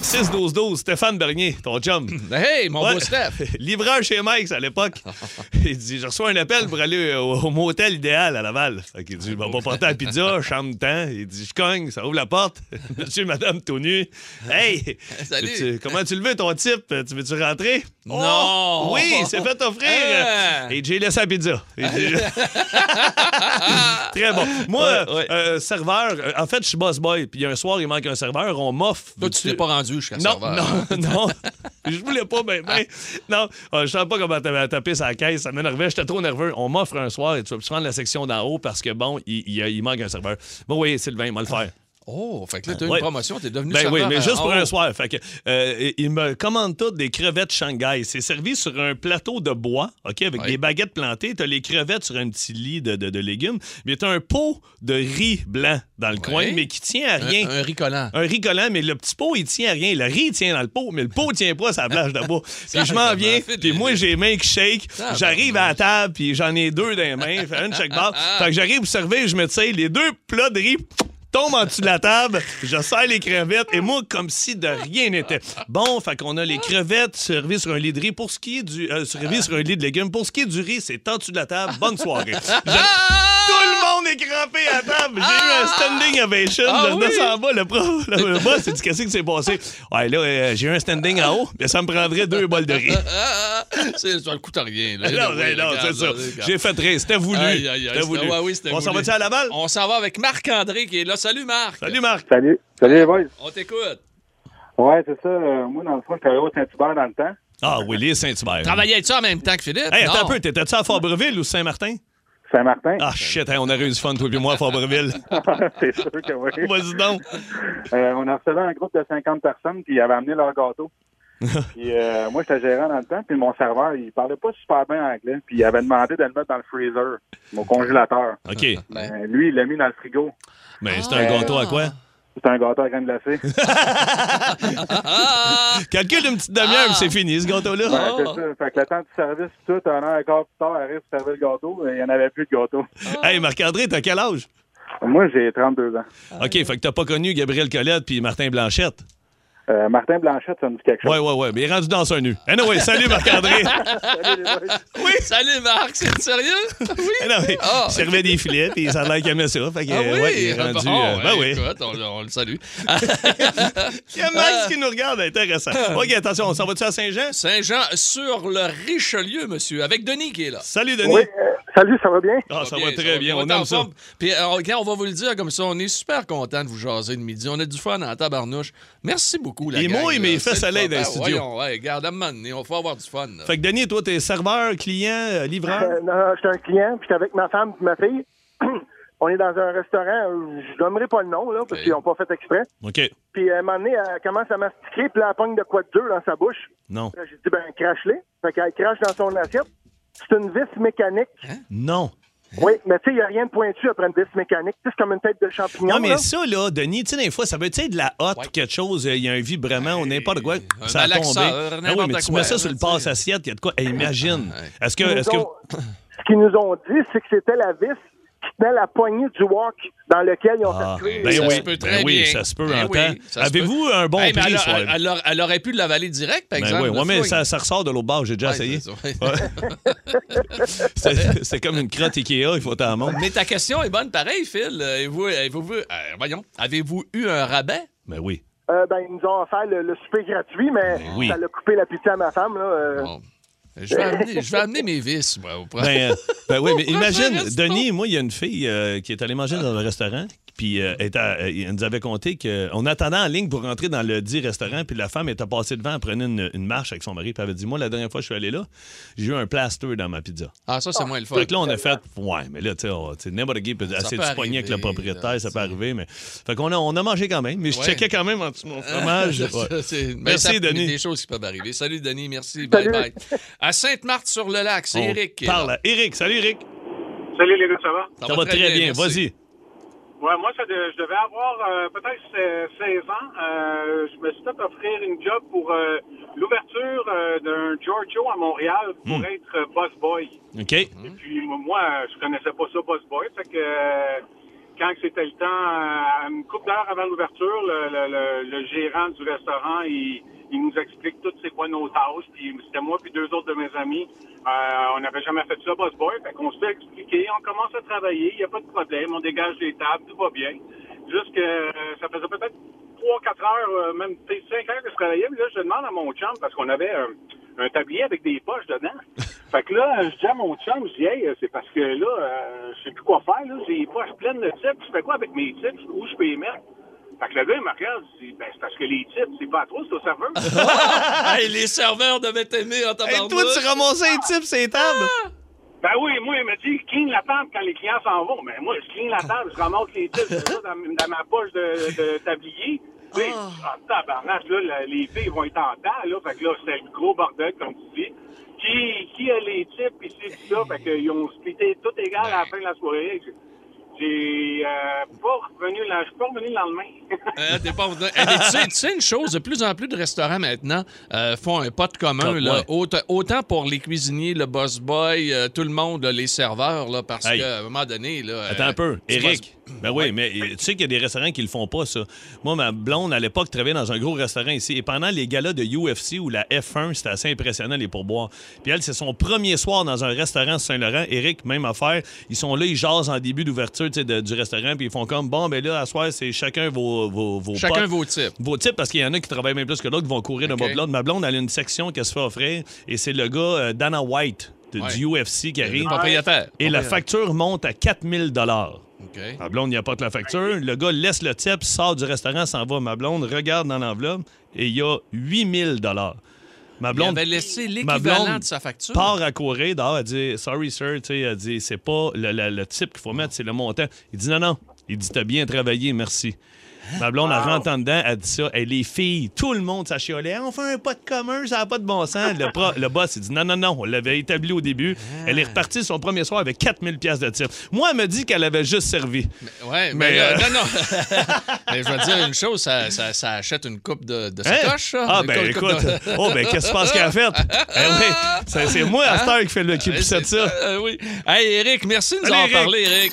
Mm. 6-12-12, Stéphane Bernier, ton chum. Hey, mon Ouais. beau Steph. Livreur chez Mike à l'époque. Il dit Je reçois un appel pour aller au, au motel idéal à Laval. Fait qu'il dit Je vais pas porter la pizza, chambre de temps. Il dit Je cogne, ça ouvre la porte. Monsieur, madame, tout nu. Hey Salut. tu- Comment tu le veux, ton type? Tu veux-tu rentrer? Non. Oh, Oui, il s'est fait offrir. Ah. Et j'ai laissé la pizza. Il Très bon. Moi, Ouais, ouais. euh, serveur, euh, en fait, je suis boss boy. Puis un soir, il manque un serveur. On m'offre. Toi, tu t'es pas rendu jusqu'à Non, serveur. non, non. Je voulais pas, ben, ben. Non, euh, je savais pas comment t'avais tapé sa caisse. Ça m'énervait. J'étais trop nerveux. On m'offre un soir et tu vas prendre la section d'en haut parce que, bon, il, il- il manque un serveur. Bon, oui, Sylvain, il va le faire. Oh, fait que là, t'as eu Ouais. une promotion, t'es devenu Ben oui, mais juste pour un soir. Fait que, euh, il me commande tout des crevettes Shanghai. C'est servi sur un plateau de bois, OK, avec Ouais. des baguettes plantées. T'as les crevettes sur un petit lit de, de- de légumes. Mais t'as un pot de riz blanc dans le coin, mais qui tient à rien. Un, un riz collant. Un riz collant, mais le petit pot, il tient à rien. Le riz, il tient dans le pot, mais le pot, il tient pas à sa plage de bois. Puis je m'en viens, puis moi, j'ai les mains qui shake. J'arrive à la table, puis j'en ai deux dans les mains. Fait une chaque barre. Fait que j'arrive pour servir, je me tire les deux plats de riz tombent en dessous de la table, je sers les crevettes, et moi, comme si de rien n'était. Bon, fait qu'on a les crevettes servies sur un lit de riz. Pour ce qui est du... euh, servies sur un lit de légumes. Pour ce qui est du riz, c'est en dessous de la table. Bonne soirée. Tout le monde est crampé à table. J'ai eu un standing ovation. Ah oui? en bas. Le, pro, le, le boss, dit Qu'est-ce qui s'est passé? Ouais, là, euh, j'ai eu un standing en haut, mais ça me prendrait deux bols de riz. Ah, ah, c'est, ça ne coûte rien. Là. non, Oui, non, c'est ça. J'ai fait rire. C'était voulu. Aïe, aïe, aïe, C'était voulu. ouais, oui, On s'en va-tu à Laval On s'en va avec Marc-André qui est là. Salut, Marc. Salut, Marc. Salut. Salut les boys. On t'écoute. Ouais, c'est ça. euh, moi, dans le fond, je travaillais au Saint-Hubert dans le temps. Ah, Willy Saint-Hubert. Travaillais-tu en même temps que Philippe? Hey, attends Non. un peu. T'étais-tu à Fabreville ou Saint-Martin? Saint-Martin. Ah, shit, hein, on aurait eu du fun, toi et moi, à Fabreville. c'est sûr que oui. Vas-y donc. Euh, on a reçu un groupe de 50 personnes, puis ils avaient amené leur gâteau. puis euh, moi, j'étais gérant dans le temps, puis mon serveur, il parlait pas super bien anglais, puis il avait demandé de le mettre dans le freezer, mon congélateur. OK. Ben, lui, il l'a mis dans le frigo. Mais c'est un gâteau à quoi? C'est un gâteau à graines glacées. Calcule une petite demi-heure, puis c'est fini, ce gâteau-là. Ouais, c'est ça. Fait que le temps du service, tout, un heure et quart plus tard, arrive pour servir le gâteau, et il n'y en avait plus de gâteau. Hey, Marc-André, t'as quel âge? Moi, j'ai 32 ans. OK, fait que t'as pas connu Gabriel Colette puis Martin Blanchette. Euh, Martin Blanchette, ça me dit quelque chose. Ouais, ouais, ouais. Mais il est rendu dans un nu. Anyway, salut Marc-André. Salut, les boys. Oui, salut Marc, c'est sérieux? Oui. Eh non, mais Ah. il servait des filets, puis ça a l'air qu'il aimait ça. Fait que, Ah oui, ouais, il est rendu. bon, euh, ben ouais, oui. écoute, on, on le salue. Il y a Max qui nous regarde, intéressant. OK, attention, on s'en va-tu à Saint-Jean? Saint-Jean sur le Richelieu, monsieur, avec Denis qui est là. Salut, Denis. Oui, euh, salut, ça va bien? Ah, ça bien, va très bien, on aime ça. Puis, euh, on va vous le dire comme ça, on est super content de vous jaser de midi. On a du fun en tabarnouche. Merci beaucoup, la Il gang, mouille, là. mais il fait C'est le soleil dans les Ben, studios. voyons, ouais, regarde, à donné, on va avoir du fun. là. Fait que Denis, toi, t'es serveur, client, euh, livreur? Euh, non, j'étais un client, puis j'étais avec ma femme et ma fille. on est dans un restaurant, euh, je nommerai pas le nom, là, parce qu'ils n'ont pas fait exprès. OK. Puis à un moment donné, elle commence à mastiquer, puis là, elle pogne de quoi de dur dans sa bouche. Non. J'ai dit, ben, crache-les. Fait qu'elle crache dans son assiette. C'est une vis mécanique. Non. Oui, mais tu sais, il n'y a rien de pointu après une vis mécanique. Tu sais, c'est comme une tête de champignon. Non, mais là. ça, là, Denis, tu sais, des fois, ça peut être de la hotte Ouais. ou quelque chose. euh, Il y a un vibrement ou n'importe quoi. un Ça a tombé. Ah oui, mais tu quoi, mets ça sur le passe-assiette, il y a de quoi. Imagine. Est-ce que. Est-ce que... Ce qu'ils nous ont dit, c'est que c'était la vis qui tenait la poignée du wok dans lequel ils ont Ah, fait ben Ça oui, se peut ben très oui, bien. ça se peut Ben en oui, Avez-vous un bon Hey, mais prix, elle, soit- elle- elle aurait- elle aurait pu l'avaler direct, par Ben exemple. oui, ouais, mais ça, ça ressort de l'autre bord, j'ai déjà essayé. c'est comme une crotte Ikea, il faut t'en montre. Mais ta question est bonne pareil, Phil. Euh, Avez-vous, avez-vous, euh, voyons, avez-vous eu un rabais? Ben oui. Euh, ben, ils nous ont offert le, le souper gratuit, mais Ben oui. ça l'a coupé l'appétit à ma femme. Là, euh. Bon. Je vais amener, je vais amener mes vis, moi, au Ben, euh, ben oui, mais imagine. Denis, moi, il y a une fille euh, qui est allée manger dans un restaurant, puis euh, elle, était à- elle nous avait conté qu'on attendait en ligne pour rentrer dans le dit restaurant, puis la femme était passée devant, elle prenait une, une marche avec son mari, puis elle avait dit Moi, la dernière fois que je suis allé là, j'ai eu un plaster dans ma pizza. Ah, ça, c'est moins le fun. Fait que là, on a fait, ouais, mais là, tu sais, n'importe qui peut essayer de pogner avec le propriétaire, là, ça peut arriver, mais. Fait qu'on a, on a mangé quand même, mais je Ouais. checkais quand même en dessous de mon fromage. Ouais. Ça, Merci, ça- Denis. des choses qui peuvent arriver. Salut, Denis. Merci. Bye bye. À Sainte-Marthe-sur-le-Lac, c'est Eric. Parle à Eric. Salut, Eric. Salut les gars, ça va? Ça, va, très bien. Vas-y. Ouais, moi, ça de- je devais avoir euh, peut-être euh, 16 ans. Euh, je me suis fait offrir une job pour euh, l'ouverture euh, d'un Giorgio à Montréal pour Hmm. être euh, boss boy. OK. Et puis moi, je connaissais pas ça, boss boy. Fait que euh, quand c'était le temps, euh, une couple d'heures avant l'ouverture, le, le- le- le gérant du restaurant, il, il nous explique toutes c'est quoi nos tâches. Puis c'était moi puis deux autres de mes amis. Euh, on n'avait jamais fait ça, boss boy. Fait qu'on se fait expliquer, on commence à travailler, il n'y a pas de problème, on dégage les tables, tout va bien. Juste que euh, ça faisait peut-être 3-4 heures, euh, même 5 heures que je travaillais. Puis là, je demande à mon chum, parce qu'on avait un, un tablier avec des poches dedans. Fait que là, je dis à mon chum, je dis, hey, c'est parce que là, euh, je sais plus quoi faire, là. J'ai les poches pleines de tips. Je fais quoi avec mes tips? Où je peux les mettre? Fait que le gars, il me regarde, je dis, ben, c'est parce que les tips, c'est pas toi, c'est au serveur. Hey, les serveurs devaient t'aimer en Hey, tabarnak. toi, tu ramassais un type sur les tables. Ben oui, moi, il m'a dit, clean la table quand les clients s'en vont. Mais moi, je clean la table, je ramasse les je ça dans, dans ma poche de, de tablier. Puis, ah, tabarnak, là, les filles vont être en temps, là. Fait que là, c'était le gros bordel, comme tu dis. Qui, qui a les tips ici, tout ça? Fait qu'ils ont splitté tout égal à la fin de la soirée. J'ai euh, pas revenu, là, je suis pas revenu le lendemain. Euh, t'es pas revenu. Eh, tu, sais, tu sais une chose, de plus en plus de restaurants maintenant euh, font un pot commun. Là. ouais. Autant, autant pour les cuisiniers, le boss boy, euh, tout le monde, là, les serveurs, là, parce Hey. qu'à un moment donné. Là, Attends euh, un peu. Eric. Ben oui, mais tu sais qu'il y a des restaurants qui le font pas, ça. Moi, ma blonde, à l'époque, travaillait dans un gros restaurant ici. Et pendant les galas de UFC ou la F1, c'était assez impressionnant, les pourboires. Puis elle, c'est son premier soir dans un restaurant Saint-Laurent. Eric, même affaire. Ils sont là, ils jasent en début d'ouverture de- du restaurant. Puis ils font comme, bon, ben là, à soir, c'est chacun vos, vos, vos Chacun potes. vos types. Vos types, parce qu'il y en a qui travaillent même plus que d'autres, qui vont courir de ma blonde. Ma blonde, elle a une section qu'elle se fait offrir. Et c'est le gars, euh, Dana White, de- Ouais. du UFC, qui arrive. Et la facture monte à 4000 Ma blonde n'y apporte la facture. Le gars laisse le type, sort du restaurant, s'en va. Ma blonde regarde dans l'enveloppe et il y a 8000 dollars. Ma Il blonde avait laissé ma l'équivalent blonde de sa facture. part à courir dehors. Elle dit Sorry, sir. Elle dit C'est pas le, le- le type qu'il faut mettre, c'est le montant. Il dit Non, non. Il dit T'as bien travaillé, merci. Ma blonde, elle rentre en dedans, elle dit ça. Et les filles, tout le monde, ça chiolait. On fait un pas de commun, ça n'a pas de bon sens. Le, pro- le boss, il dit non, non, non, on l'avait établi au début. Elle est repartie son premier soir avec 4000 pièces de type. Moi, elle me dit qu'elle avait juste servi. Ouais, Mais, mais, euh, euh, non, non. mais je vais te dire une chose, ça, ça, ça achète une coupe de, de Hein? ça? Ah, Une ben écoute. de- Oh, ben qu'est-ce qui se passe qu'elle a fait? Eh oui, c'est moi, à cette heure, qui, fait le, qui Ouais, poussait ça. euh, oui. Hey, Eric, merci de nous Salut, en Eric. parler, Eric.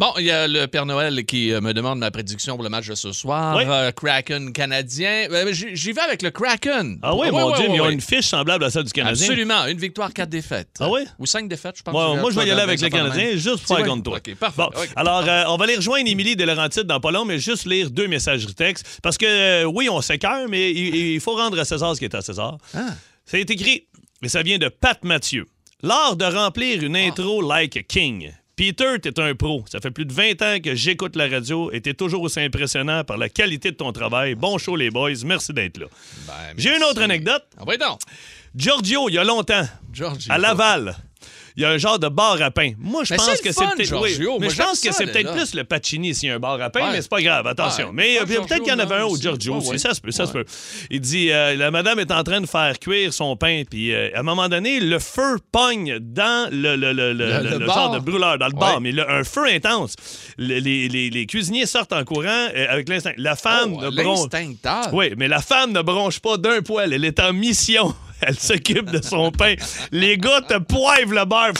Bon, il y a le Père Noël qui euh, me demande ma prédiction pour le match ce soir. Oui. Euh, Kraken canadien. Euh, J'y vais avec le Kraken. Ah oui, mon ouais, Dieu, mais ils ont une fiche semblable à celle du Canadien. Absolument. Une victoire, quatre défaites. Ah oui? Ou cinq défaites, je pense. Que moi, je vais y aller avec le Canadien juste pour C'est contre toi. OK, parfait. Bon, alors, euh, on va aller rejoindre Émilie de Laurentide dans pas long, mais juste lire deux messages textes. Parce que, oui, on s'écœure, mais il, il faut rendre à César ce qui est à César. Ah. Ça est écrit, et ça vient de Pat Mathieu. L'art de remplir une intro like a king. Peter, t'es un pro. Ça fait plus de 20 ans que j'écoute la radio et t'es toujours aussi impressionnant par la qualité de ton travail. Bon show, les boys. Merci d'être là. Ben, J'ai une autre anecdote. Ah, oui, donc. Giorgio, il y a longtemps, Georgie. à Laval. Il y a un genre de bar à pain. Moi, je pense que c'est peut-être. Oui, mais je pense que c'est peut-être plus le Pacini s'il y a un bar à pain, Ouais. mais c'est pas grave, attention. Ouais. Mais euh, peut-être qu'il y en avait un au Giorgio, aussi. ouais. Ça se peut, ça se peut. Il dit euh, la madame est en train de faire cuire son pain, puis euh, à un moment donné, le feu pogne dans le, le, le, le- Le- genre de brûleur, dans le bar, mais un feu intense. Le- les, les- les cuisiniers sortent en courant euh, avec l'instinct. La femme Oh, ne bronche. Oui, mais la femme ne bronche pas d'un poil. Elle est en mission. Elle s'occupe de son pain. Les gars te poivent le beurre.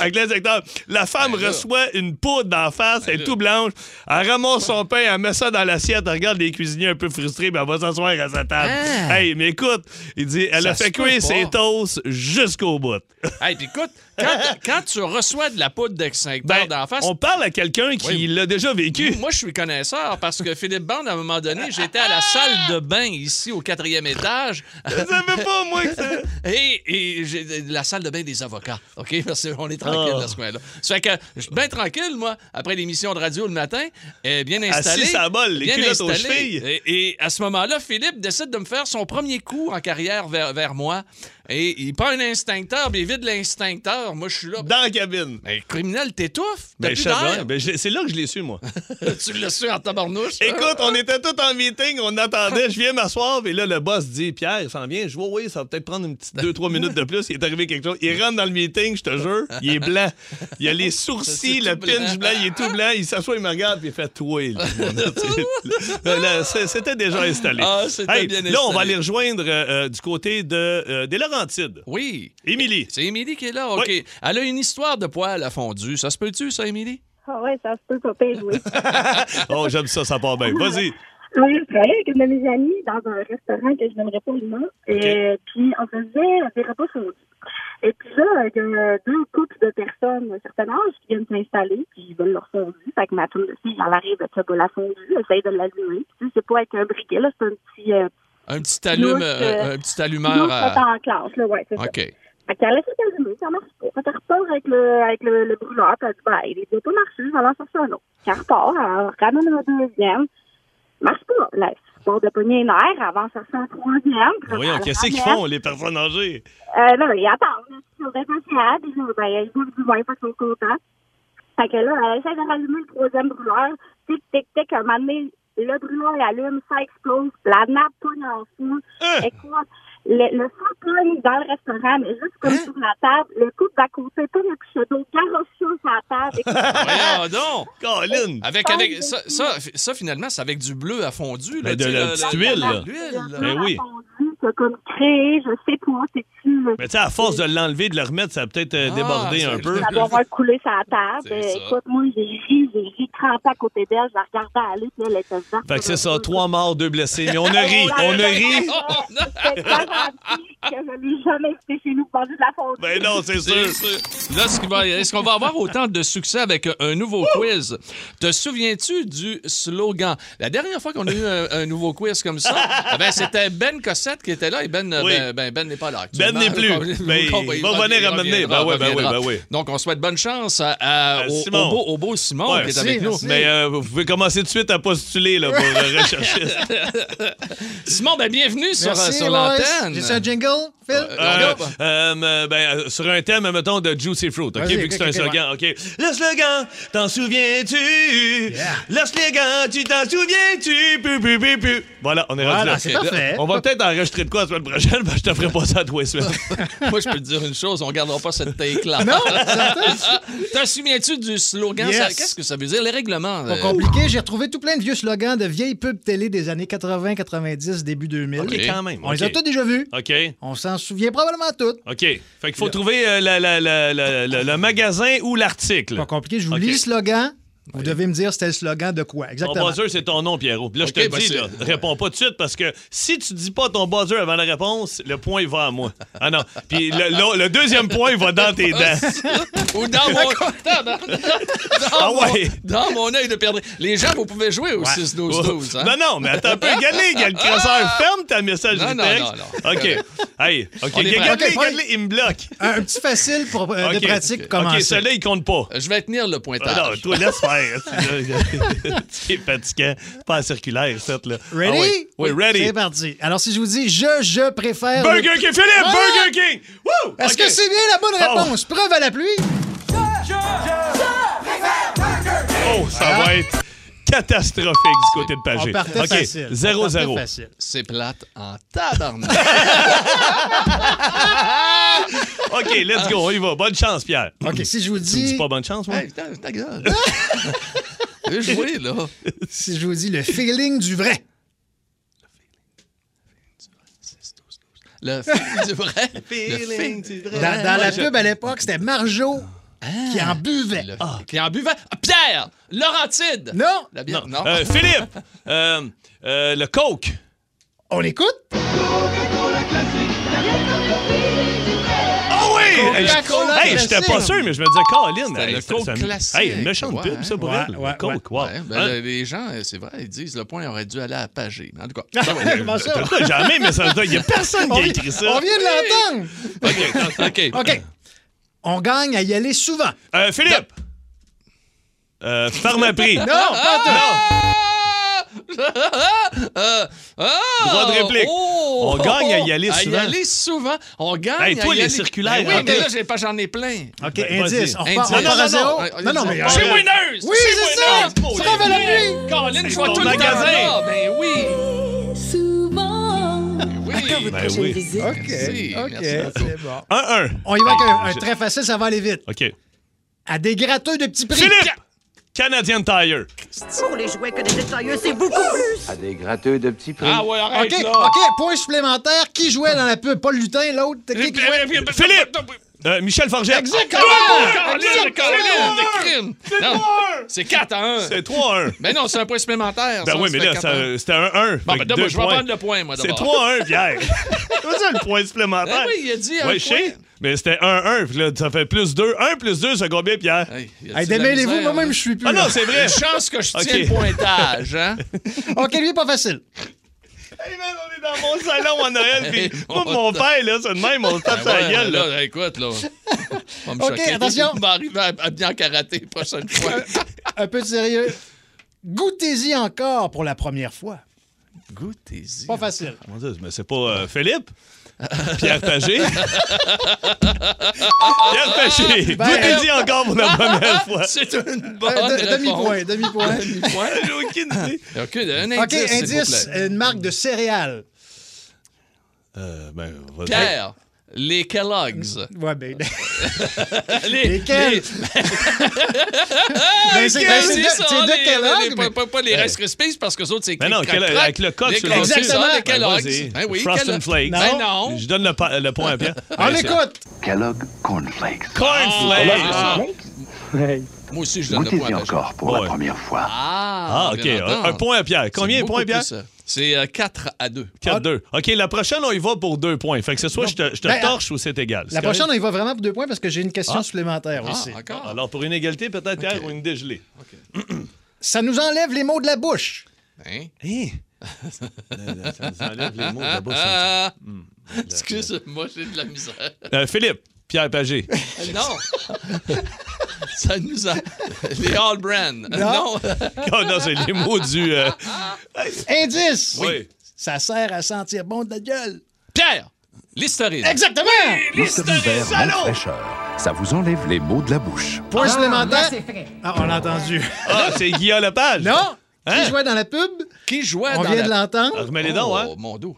Avec l'insecteur. La femme Ben reçoit une poudre d'en face, elle est là. tout blanche. Elle ramasse son pain, elle met ça dans l'assiette, elle regarde les cuisiniers un peu frustrés, puis elle va s'asseoir à sa table. Ah. Hey, mais écoute, il dit, elle Ça a fait cuire ses toasts jusqu'au bout. Hey, puis écoute, quand, quand tu reçois de la poudre d'extincteur Ben, d'en face, on parle à quelqu'un qui Oui. l'a déjà vécu. Moi, je suis connaisseur parce que Philippe Bond, à un moment donné, j'étais à la salle de bain ici au quatrième étage. Je savais pas, moi, que ça... Et, et j'ai la salle de bain des avocats, OK? Parce qu'on est tranquille Oh. dans ce coin-là. Ça fait que je suis bien tranquille, moi, après l'émission de radio le matin, euh, bien installé. Assis la bolle, les culottes aux installé. chevilles. Et, et à ce moment-là, Philippe décide de me faire son premier coup en carrière vers, vers moi. Et il prend un instincteur, puis il vide l'instincteur. Moi, je suis là. Dans la cabine. Ben, criminel, t'étouffes. Ben. Ben, c'est là que je l'ai su, moi. tu l'as su en tabarnouche. Écoute, on était tous en meeting, on attendait, je viens m'asseoir, et là, le boss dit Pierre, il s'en vient. Je vois, oui, ça va peut-être prendre une petite 2-3 minutes de plus. Il est arrivé quelque chose. Il rentre dans le meeting, je te jure, il est blanc. Il a les sourcils, le pinch blanc. blanc, il est tout blanc. Il s'assoit, il me regarde, puis il fait Toi, C'était déjà installé. Ah, c'était Hey, bien Là, on va aller rejoindre euh, euh, du côté de, euh, des Laurentides. Oui. Émilie. C'est Émilie qui est là, OK. Oui. Elle a une histoire de poêle à fondu. Ça se peut-tu, ça, Émilie? Ah ouais, ça se peut pas pire, oui. Oh, j'aime ça, ça part bien. Vas-y. Oui, je travaillais avec une de mes amies dans un restaurant que je n'aimerais pas le nom. Et puis, on faisait des repas fondus. Et puis là, il y a deux couples de personnes d'un certain âge qui viennent s'installer, puis ils veulent leur fondu. Fait que ma tour de fille, elle arrive avec sa boule à fondu, elle essaye de l'allumer. Puis, tu sais, c'est pas avec un briquet, là, c'est un petit... Euh, Un petit, allume, Louche, euh, euh, un petit allumeur. à- fait en classe, là, ouais, c'est ça. OK. Fait qu'elle essaie d'allumer, ça marche pas. Fait qu'elle repart avec le, avec le, le brûleur, puis elle dit, ben, il doit pas marcher, je vais en chercher un autre. Elle repart, elle ramène un deuxième. Marche pas. Là, elle part de pogner une air, elle va en chercher un troisième. elle qu'est-ce qu'ils font, les personnes âgées? Euh, là, ils attendent. Ils sont impatients, puis ben, ils boivent du vin, fait qu'ils sont contents. Fait que là, elle essaie de rallumer le troisième brûleur. Tic, tic, tic, à un moment donné, le brûleur allume, ça explose, la nappe pogne en fou. Hein? Écoute, le, le feu dans le restaurant, mais juste comme sur la table, le couple d'à côté, pas le couche d'eau, garoche sur la table. Voyons donc! Colin! Avec, avec, ça, ça, ça, finalement, c'est avec du bleu à fondu. Là, Ben, de la petite le- huile, là. Ben oui. fondu, comme créé, je sais pas, c'est-tu... Mais tu sais, à force de l'enlever, de le remettre, ça a peut-être euh, Ah, débordé un peu. Ça doit avoir coulé sa table. Euh. Écoute, moi, j'ai ri, j'ai ri crampé à côté d'elle, je la regardais aller, puis elle était dedans. Fait que c'est ça, trois morts, deux blessés. Mais on a ri, on a ri. C'est que je n'ai jamais été chez nous pour de la fondue. Ben non, c'est sûr. sûr. Là, ce qui va- est-ce qu'on va avoir autant de succès avec un- nouveau quiz? Te souviens-tu du slogan? La dernière fois qu'on a eu un, un nouveau quiz comme ça, eh ben, c'était Ben Cossette qui était là et Ben, euh, Oui. ben, ben, Ben n'est pas là. Ben n'est plus. Ben, il va venir ramener. reviendra, Ben oui, ben oui, reviendra. ben oui. Donc, on souhaite bonne chance à, à- Euh, au, beau, au beau Simon Ouais, qui est avec nous. Mais euh, vous pouvez commencer tout de suite à postuler là, pour rechercher. Simon, ben, bienvenue sur, Merci, sur boys. l'antenne. J'ai un jingle, Phil? Euh, euh, ben, sur un thème, mettons, de Juicy Fruit, OK? Vu que c'est un slogan, OK? Le slogan, t'en souviens-tu? Le slogan, tu t'en souviens-tu? Pu, pu, pu, pu. Voilà, on est rendu Voilà, là. c'est parfait. On va peut-être enregistrer de quoi la semaine prochaine, que je te ferai pas ça à toi, semaines. Moi, je peux te dire une chose, on gardera pas cette take-là. Non, T'en souviens-tu du slogan? Yes. Ça- Qu'est-ce que ça veut dire? Les règlements. Pas euh, compliqué, j'ai retrouvé tout plein de vieux slogans de vieilles pubs télé des années 80, 90, début 2000. OK, quand même. On les OK. a tous déjà vus. OK. On s'en souvient probablement tous. OK. Fait qu'il faut trouver euh, la- la- la- la- la- le magasin ou l'article. Pas compliqué, je vous OK. lis le slogan. Vous devez me dire c'était le slogan de quoi. Ton Exactement. buzzer, c'est ton nom, Pierrot. Puis là, je te ben dis, là, réponds pas tout de suite parce que si tu dis pas ton buzzer avant la réponse, le point il va à moi. Ah non. Puis le, le- le deuxième point, il va dans tes dents. Ou dans mon, dans, Ah mon- ouais. dans mon œil de perdre. Les gens, vous pouvez jouer au 6-12-12. Hein? Non, non, mais attends un peu. Regarde le crosseur. Ferme ta message Non, non, texte. non, OK. Hey, OK. Regarde-les, il me bloque. Un, petit facile pour, euh, OK. de pratique pour OK, celui-là, il compte pas. Je vais tenir le Ah pointage. non, toi, laisse faire. Ouais, c'est fatigant. Pas en circulaire, cette, là. Ready? Ah oui. oui, ready. C'est parti. Alors, si je vous dis je, je préfère. Burger le- King, Philippe! Ah! Burger King! Woo! Est-ce OK. que c'est bien la bonne Oh. réponse? Preuve à la pluie. Oh, ça va être catastrophique du côté de Pagé. On partait OK, facile. On 0-0. partait facile. C'est plate en tabarnak. OK, let's go, on y va. Bonne chance, Pierre. OK, si je vous Tu me dis dis, pas bonne chance, moi? hey, putain, ta gueule. Jouer, là. si je vous dis le feeling du vrai. Le fil du vrai. Le fil du Dans, dans la pub à l'époque, c'était Marjo qui en buvait. Le Qui en buvait. Ah, Pierre! Laurentide! Non, La bière, non. Euh, Philippe, euh, euh, le Coke. on écoute. Hey, je- hey, j'étais pas sûr, mais je me disais, Caroline. C'était hey, le Coke c'est- classique. Hey, une méchante Ouais, pub, ça, pour ouais, elle. ouais, le Coke, wow. Ouais, ben, Hein? le- les gens, euh, c'est vrai, ils disent le point aurait dû aller à Pagé. En tout cas, Comment ça? T'as jamais, mais ça il y a personne qui a écrit ça. on vient de l'entendre. OK. OK. On gagne à y aller souvent. Euh, Philippe. Euh, Pharmaprix. Non, pas tout. Euh, ah, Droit de réplique. oh, On gagne à y aller À souvent. y aller souvent. On gagne Hey, toi, à y les aller- circulaires, Ben oui, OK. mais là, j'ai pas, j'en ai plein. OK, Ben, indice. On repart, à Non, zéro. non, non. Non, non, mais... Chez Winners. Winners! Oui, c'est ça! Preuve à la pluie! Colin, je C'est vois tout le temps magasin. Ben oui. Souvent. Oui. Ben oui. OK, Merci, OK, merci beaucoup. c'est bon. 1-1. On y va avec un, un Je- très facile, ça va aller vite. OK. À des gratteux de petits prix. Philippe. Canadian Tire. Pour les jouets que des détailleux, c'est beaucoup plus. À des gratteux de petits prix. Ah ouais, arrête OK, là. OK, point supplémentaire. Qui jouait dans la pub? Paul Lutin, l'autre? Jouait? Philippe. Euh, Michel Forget. Exactement! Non, C'est 4 à 1. C'est 3-1. Ben non, c'est un point supplémentaire. Ben ça, oui, mais là, 4 ça- à 1. c'était un 1. Bon, ben, d'abord, je vais prendre le point, moi, C'est d'abord. 3-1, Pierre. C'est ça le point supplémentaire. Ben oui, il a dit un Ouais, je sais. point. Mais c'était 1-1. Puis là, ça fait plus 2. 1 plus 2, c'est combien, Pierre? Hey, démêlez-vous, moi-même, je suis plus. Ah non, c'est vrai. Une chance que je OK. tiens le pointage, hein? OK, lui, pas facile. Hey, man, on est dans mon salon à Noël. Puis Hey, moi, on mon père, là, c'est de même, on se tape Ben sa ouais, gueule. Là. là, écoute, là. Va me OK, choquer. attention. On va arriver à, à bien karaté la prochaine fois. Un peu de sérieux. Goûtez-y encore pour la première fois. Goûtez-y. Pas facile. Mon Dieu, mais c'est pas euh, Philippe? Pierre Pagé? Pierre Pagé! Ben, Goûtez-y encore pour la première fois. C'est une bonne Euh, de-. Demi-point, demi-point. Demi-point. J'ai aucune idée. OK, un OK, indice, s'il vous indice, plaît. une marque de céréales. Euh, ben. Pierre, les Kellogg's. Ouais, ben. Les, Lesquels? les- Ben, c'est ben, c'est de, ça, c'est de les- Kellogg, les- mais- Pas, pas- pas les Rice Krispies, parce que les autres, c'est Ben non, quel- avec le coq sur Kellogg's, le dessus. c'est ça, les Ben, Kellogg's. Ben oui, Frost and Flakes. Ben non. Je donne le, point à Pierre. On Ben, écoute. Kellogg Cornflakes. Cornflakes. Ah. Hey. Moi aussi, je donne le point à encore pour la première fois. Ah, Ah, OK. Un, point à Pierre. Combien de points, beaucoup Pierre? C'est euh, 4 à 2. 4-2. OK, la prochaine, on y va pour deux points. Fait que c'est soit je te, je te Ben, torche ou c'est égal. La prochaine, on y va vraiment pour deux points parce que j'ai une question Ah. supplémentaire Ah, aussi. encore. Alors, pour une égalité, peut-être, Pierre, ou une dégelée. Ça nous enlève les mots de la bouche. Hein? Hein? Ça nous enlève les mots de la bouche. Ah, Excuse-moi, j'ai de la misère. Euh, Philippe, Pierre Pagé. Non! Ça nous a. Les All Brand. Non! Oh non, c'est les mots du... euh, Indice. Oui. Ça sert à sentir bon de la gueule. Pierre! Listerine. Exactement. Listerine vert monte fraîcheur. Ça vous enlève les mots de la bouche. Point supplémentaire. c'est frais. Ah, on l'a entendu. Ah, c'est Guillaume Lepage. Non. Hein? Qui jouait dans la pub? Qui jouait On dans vient la... de l'entendre. Ah, Remets les dents, hein? Oh, mon dos.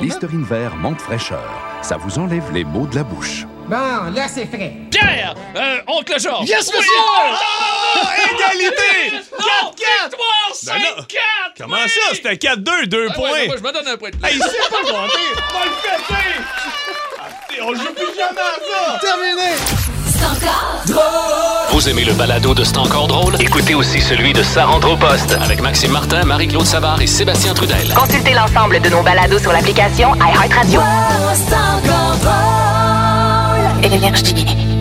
Listerine vert monte fraîcheur. Ça vous enlève les mots de la bouche. Bon, là, c'est frais. Pierre! Euh, oncle Georges! Yes, Oui! monsieur! Ah, égalité! Non! Victoire! 5-4! Ben. Comment ça? C'était 4-2, 2 Ah points? ouais, moi, je me donne un point de plus. Hey, sait pas compter! Va le fêter! Ah, On joue plus jamais à ça! Terminé. Vous aimez le balado de C'est encore drôle? Écoutez aussi celui de Sa rentre au poste avec Maxime Martin, Marie-Claude Savard et Sébastien Trudel. Consultez l'ensemble de nos balados sur l'application iHeartRadio. Et l'énergie.